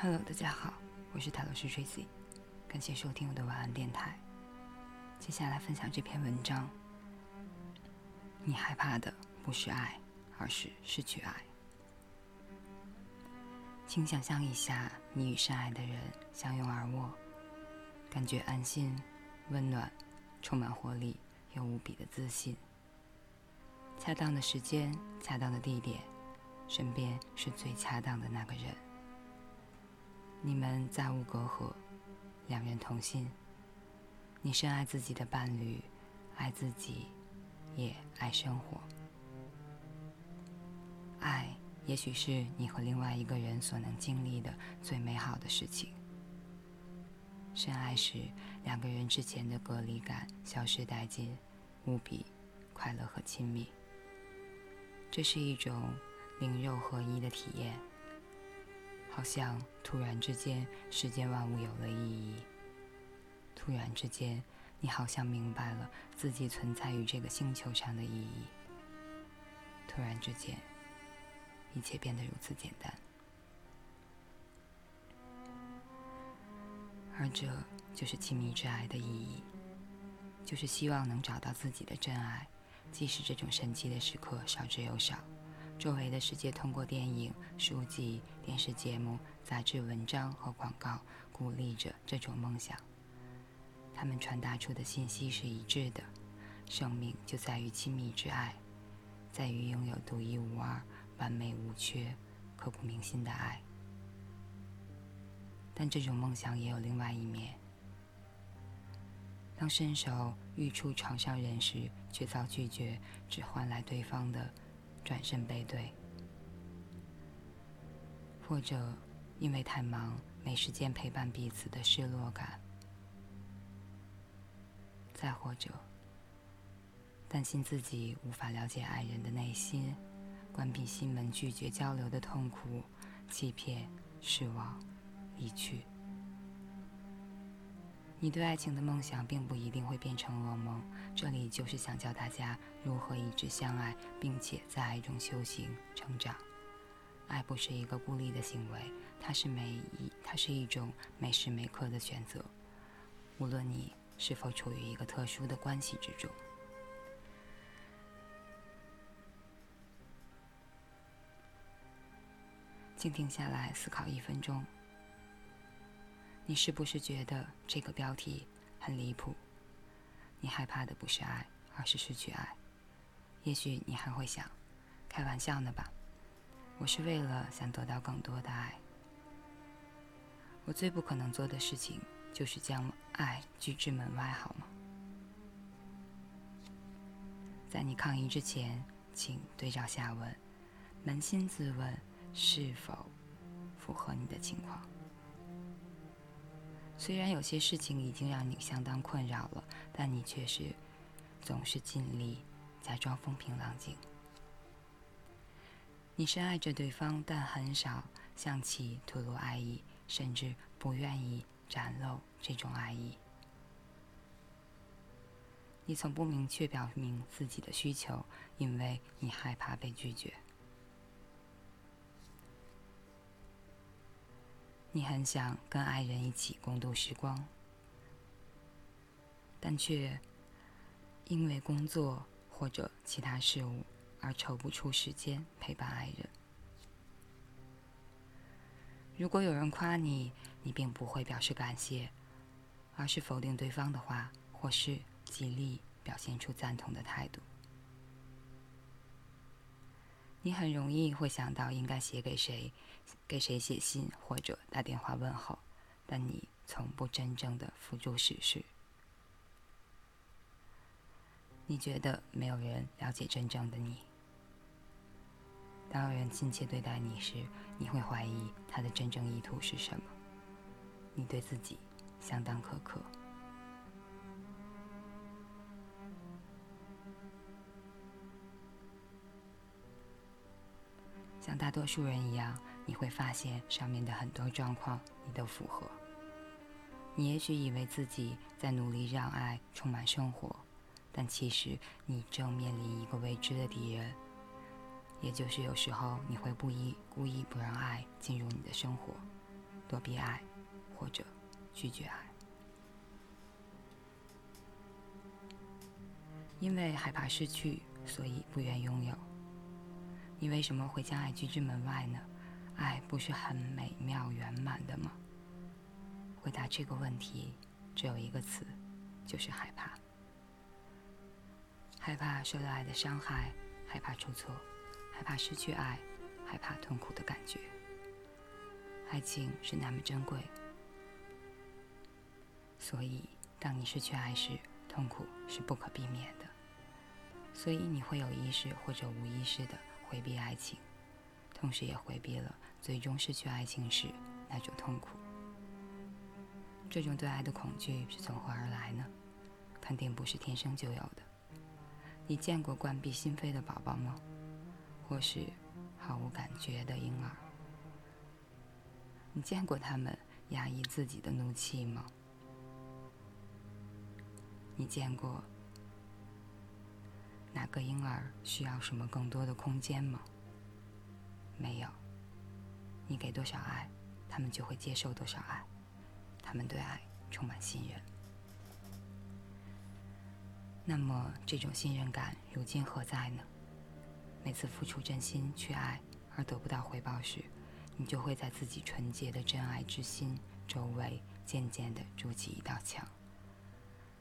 Hello，大家好，我是塔罗师 Tracy，感谢收听我的晚安电台。接下来分享这篇文章。你害怕的不是爱，而是失去爱。请想象一下，你与深爱的人相拥而卧，感觉安心、温暖，充满活力又无比的自信。恰当的时间，恰当的地点，身边是最恰当的那个人。你们再无隔阂，两人同心。你深爱自己的伴侣，爱自己，也爱生活。爱，也许是你和另外一个人所能经历的最美好的事情。深爱时，两个人之间的隔离感消失殆尽，无比快乐和亲密。这是一种灵肉合一的体验，好像突然之间，世间万物有了意义。突然之间，你好像明白了自己存在于这个星球上的意义。突然之间，一切变得如此简单。而这就是亲密之爱的意义，就是希望能找到自己的真爱。即使这种神奇的时刻少之又少，周围的世界通过电影、书籍、电视节目、杂志文章和广告鼓励着这种梦想。他们传达出的信息是一致的：生命就在于亲密之爱，在于拥有独一无二、完美无缺、刻骨铭心的爱。但这种梦想也有另外一面。当伸手欲触床上人时，却遭拒绝，只换来对方的转身背对；或者因为太忙没时间陪伴彼此的失落感；再或者担心自己无法了解爱人的内心，关闭心门拒绝交流的痛苦、欺骗、失望、离去。你对爱情的梦想并不一定会变成噩梦。这里就是想教大家如何一直相爱，并且在爱中修行成长。爱不是一个孤立的行为，它是每一，它是一种每时每刻的选择。无论你是否处于一个特殊的关系之中，请停下来思考一分钟。你是不是觉得这个标题很离谱？你害怕的不是爱，而是失去爱。也许你还会想，开玩笑呢吧？我是为了想得到更多的爱。我最不可能做的事情，就是将爱拒之门外，好吗？在你抗议之前，请对照下文，扪心自问，是否符合你的情况？虽然有些事情已经让你相当困扰了，但你却是总是尽力假装风平浪静。你深爱着对方，但很少向其吐露爱意，甚至不愿意展露这种爱意。你从不明确表明自己的需求，因为你害怕被拒绝。你很想跟爱人一起共度时光，但却因为工作或者其他事物而抽不出时间陪伴爱人。如果有人夸你，你并不会表示感谢，而是否定对方的话，或是极力表现出赞同的态度。你很容易会想到应该写给谁，给谁写信或者打电话问候，但你从不真正的付诸实施。你觉得没有人了解真正的你。当有人亲切对待你时，你会怀疑他的真正意图是什么。你对自己相当苛刻。像大多数人一样，你会发现上面的很多状况你都符合。你也许以为自己在努力让爱充满生活，但其实你正面临一个未知的敌人，也就是有时候你会故意故意不让爱进入你的生活，躲避爱，或者拒绝爱。因为害怕失去，所以不愿拥有。你为什么会将爱拒之门外呢？爱不是很美妙圆满的吗？回答这个问题，只有一个词，就是害怕。害怕受到爱的伤害，害怕出错，害怕失去爱，害怕痛苦的感觉。爱情是那么珍贵，所以当你失去爱时，痛苦是不可避免的。所以你会有意识或者无意识的回避爱情，同时也回避了最终失去爱情时那种痛苦。这种对爱的恐惧是从何而来呢？肯定不是天生就有的。你见过关闭心扉的宝宝吗？或是毫无感觉的婴儿？你见过他们压抑自己的怒气吗？你见过哪个婴儿需要什么更多的空间吗？没有。你给多少爱，他们就会接受多少爱。他们对爱充满信任，那么这种信任感如今何在呢？每次付出真心去爱而得不到回报时，你就会在自己纯洁的真爱之心周围渐渐地筑起一道墙。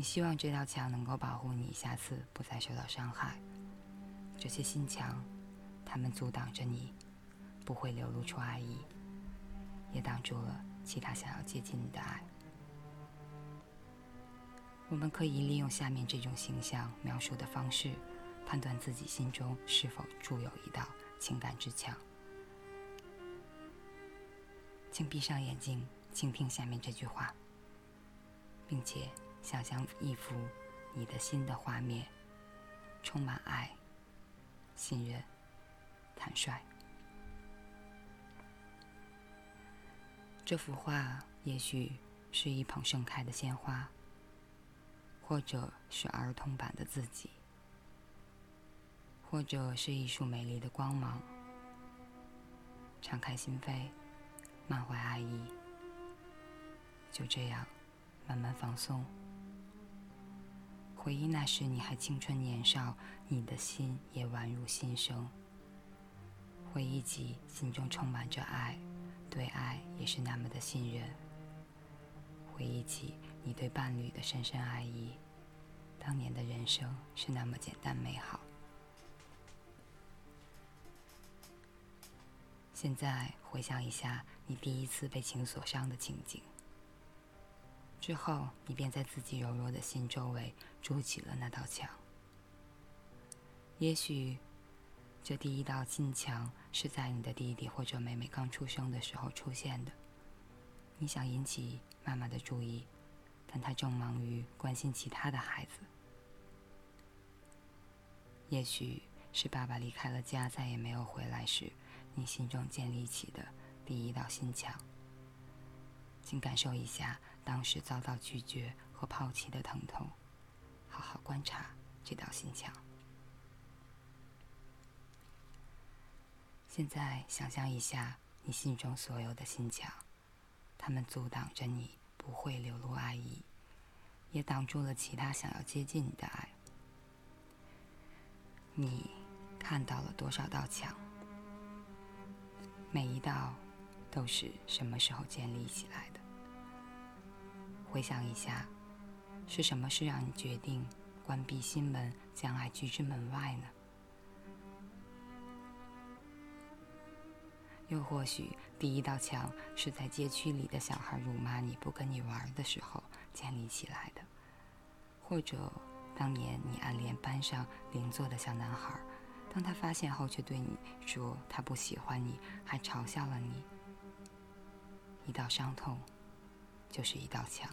你希望这道墙能够保护你下次不再受到伤害。这些心墙，它们阻挡着你，不会流露出爱意，也挡住了。其他想要接近你的爱，我们可以利用下面这种形象描述的方式，判断自己心中是否筑有一道情感之墙。请闭上眼睛，倾听下面这句话，并且想象一幅你的心的画面，充满爱、信任、坦率。这幅画也许是一捧盛开的鲜花，或者是儿童版的自己，或者是一束美丽的光芒。敞开心扉，满怀爱意，就这样慢慢放松。回忆那时你还青春年少，你的心也宛如新生。回忆起心中充满着爱。对爱也是那么的信任。回忆起你对伴侣的深深爱意，当年的人生是那么简单美好。现在回想一下你第一次被情所伤的情景，之后你便在自己柔弱的心周围筑起了那道墙。也许。这第一道心墙是在你的弟弟或者妹妹刚出生的时候出现的。你想引起妈妈的注意，但她正忙于关心其他的孩子。也许是爸爸离开了家，再也没有回来时，你心中建立起的第一道心墙。请感受一下当时遭到拒绝和抛弃的疼痛，好好观察这道心墙。现在想象一下，你心中所有的心墙，它们阻挡着你不会流露爱意，也挡住了其他想要接近你的爱。你看到了多少道墙？每一道都是什么时候建立起来的？回想一下，是什么事让你决定关闭心门，将爱拒之门外呢？又或许，第一道墙是在街区里的小孩辱骂你不跟你玩的时候建立起来的；或者，当年你暗恋班上邻座的小男孩，当他发现后却对你说他不喜欢你，还嘲笑了你。一道伤痛，就是一道墙。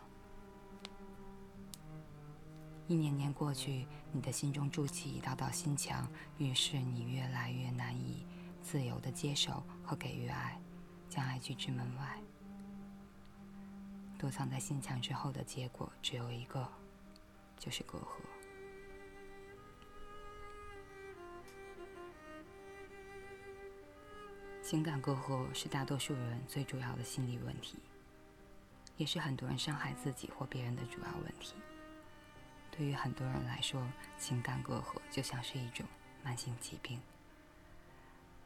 一年年过去，你的心中筑起一道道心墙，于是你越来越难以。自由的接受和给予爱，将爱拒之门外。躲藏在心墙之后的结果只有一个，就是隔阂。情感隔阂是大多数人最主要的心理问题，也是很多人伤害自己或别人的主要问题。对于很多人来说，情感隔阂就像是一种慢性疾病。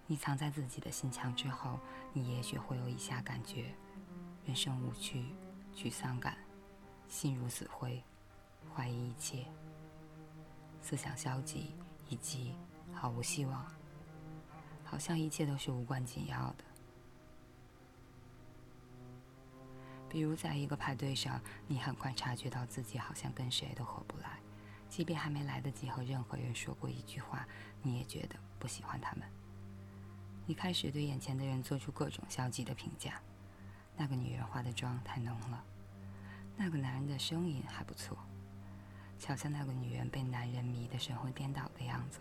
你藏在自己的心墙之后，你也许会有以下感觉：人生无趣、沮丧感、心如死灰、怀疑一切、思想消极以及毫无希望。好像一切都是无关紧要的。比如，在一个派对上，你很快察觉到自己好像跟谁都合不来，即便还没来得及和任何人说过一句话，你也觉得不喜欢他们。你开始对眼前的人做出各种消极的评价：那个女人化的妆太浓了，那个男人的声音还不错，瞧瞧那个女人被男人迷得神魂颠倒的样子，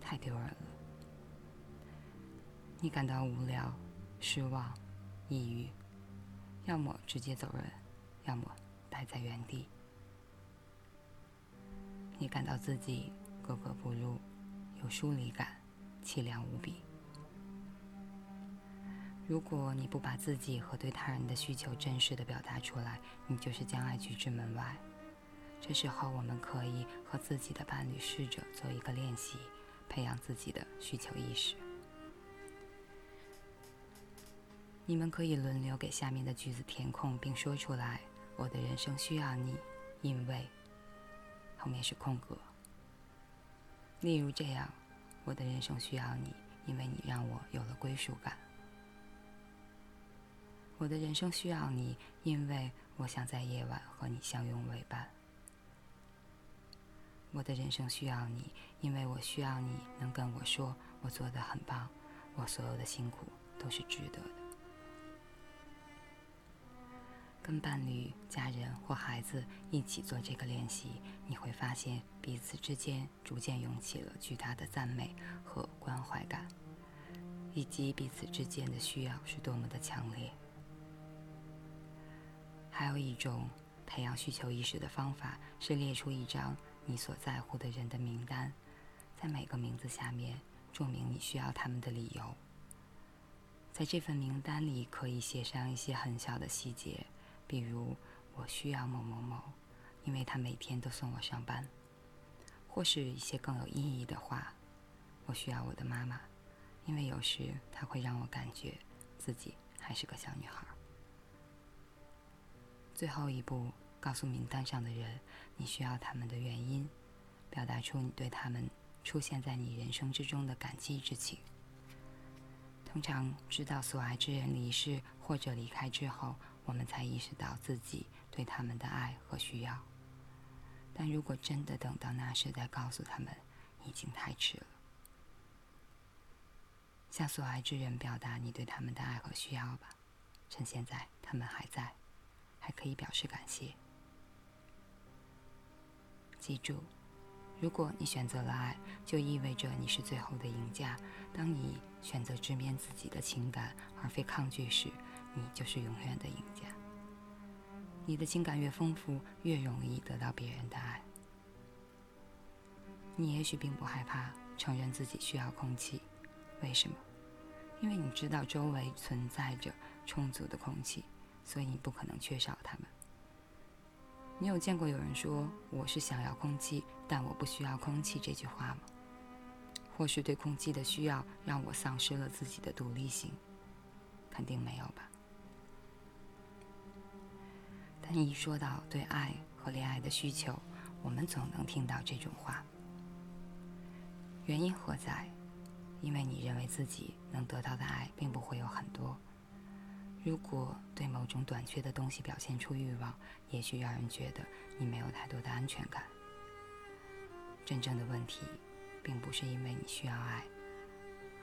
太丢人了。你感到无聊、失望、抑郁，要么直接走人，要么待在原地。你感到自己格格不入，有疏离感，凄凉无比。如果你不把自己和对他人的需求真实的表达出来，你就是将爱拒之门外。这时候，我们可以和自己的伴侣试着做一个练习，培养自己的需求意识。你们可以轮流给下面的句子填空，并说出来：“我的人生需要你，因为……”后面是空格。例如这样：“我的人生需要你，因为你让我有了归属感。”我的人生需要你，因为我想在夜晚和你相拥为伴。我的人生需要你，因为我需要你能跟我说：“我做的很棒，我所有的辛苦都是值得的。”跟伴侣、家人或孩子一起做这个练习，你会发现彼此之间逐渐涌起了巨大的赞美和关怀感，以及彼此之间的需要是多么的强烈。还有一种培养需求意识的方法是列出一张你所在乎的人的名单，在每个名字下面注明你需要他们的理由。在这份名单里，可以写上一些很小的细节。比如，我需要某某某，因为他每天都送我上班；或是一些更有意义的话，我需要我的妈妈，因为有时她会让我感觉自己还是个小女孩。最后一步，告诉名单上的人你需要他们的原因，表达出你对他们出现在你人生之中的感激之情。通常，知道所爱之人离世或者离开之后。我们才意识到自己对他们的爱和需要，但如果真的等到那时再告诉他们，已经太迟了。向所爱之人表达你对他们的爱和需要吧，趁现在他们还在，还可以表示感谢。记住，如果你选择了爱，就意味着你是最后的赢家。当你选择直面自己的情感，而非抗拒时，你就是永远的赢家。你的情感越丰富，越容易得到别人的爱。你也许并不害怕承认自己需要空气，为什么？因为你知道周围存在着充足的空气，所以你不可能缺少它们。你有见过有人说“我是想要空气，但我不需要空气”这句话吗？或是对空气的需要让我丧失了自己的独立性？肯定没有吧。一说到对爱和恋爱的需求，我们总能听到这种话。原因何在？因为你认为自己能得到的爱并不会有很多。如果对某种短缺的东西表现出欲望，也许让人觉得你没有太多的安全感。真正的问题，并不是因为你需要爱，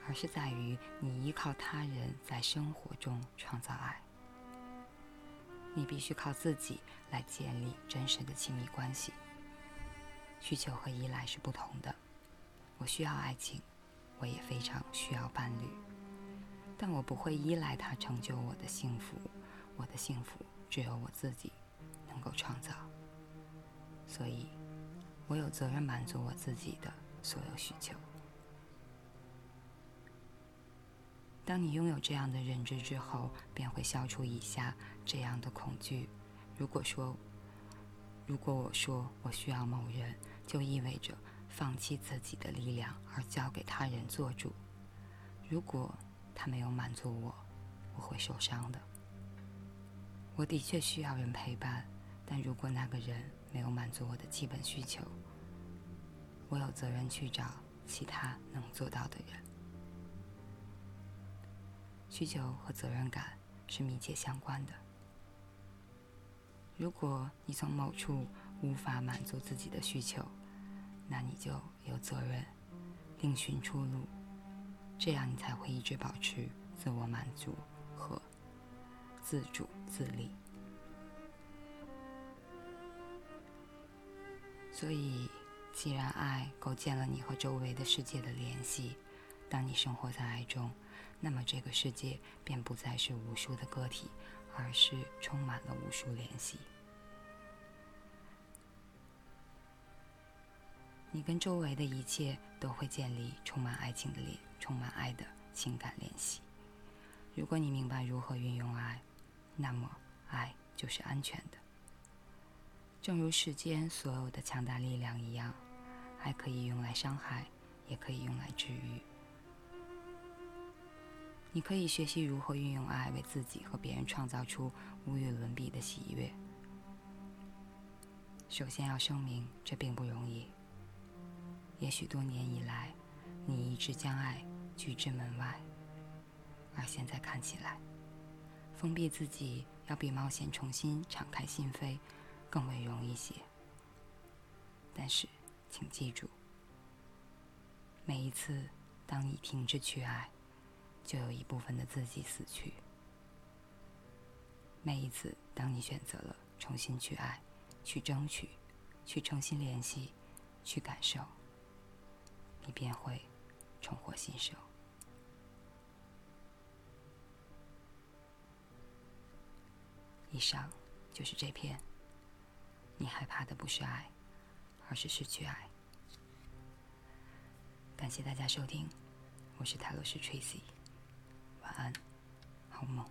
而是在于你依靠他人在生活中创造爱。你必须靠自己来建立真实的亲密关系。需求和依赖是不同的。我需要爱情，我也非常需要伴侣，但我不会依赖他成就我的幸福。我的幸福只有我自己能够创造。所以，我有责任满足我自己的所有需求。当你拥有这样的认知之后，便会消除以下这样的恐惧：如果说，如果我说我需要某人，就意味着放弃自己的力量而交给他人做主。如果他没有满足我，我会受伤的。我的确需要人陪伴，但如果那个人没有满足我的基本需求，我有责任去找其他能做到的人。需求和责任感是密切相关的。如果你从某处无法满足自己的需求，那你就有责任另寻出路，这样你才会一直保持自我满足和自主自立。所以，既然爱构建了你和周围的世界的联系，当你生活在爱中。那么，这个世界便不再是无数的个体，而是充满了无数联系。你跟周围的一切都会建立充满爱情的联，充满爱的情感联系。如果你明白如何运用爱，那么爱就是安全的。正如世间所有的强大力量一样，爱可以用来伤害，也可以用来治愈。你可以学习如何运用爱，为自己和别人创造出无与伦比的喜悦。首先要声明，这并不容易。也许多年以来，你一直将爱拒之门外，而现在看起来，封闭自己要比冒险重新敞开心扉更为容易些。但是，请记住，每一次当你停止去爱，就有一部分的自己死去。每一次，当你选择了重新去爱、去争取、去重新联系、去感受，你便会重获新生。以上就是这篇。你害怕的不是爱，而是失去爱。感谢大家收听，我是泰罗斯 Tracy。晚安，好梦。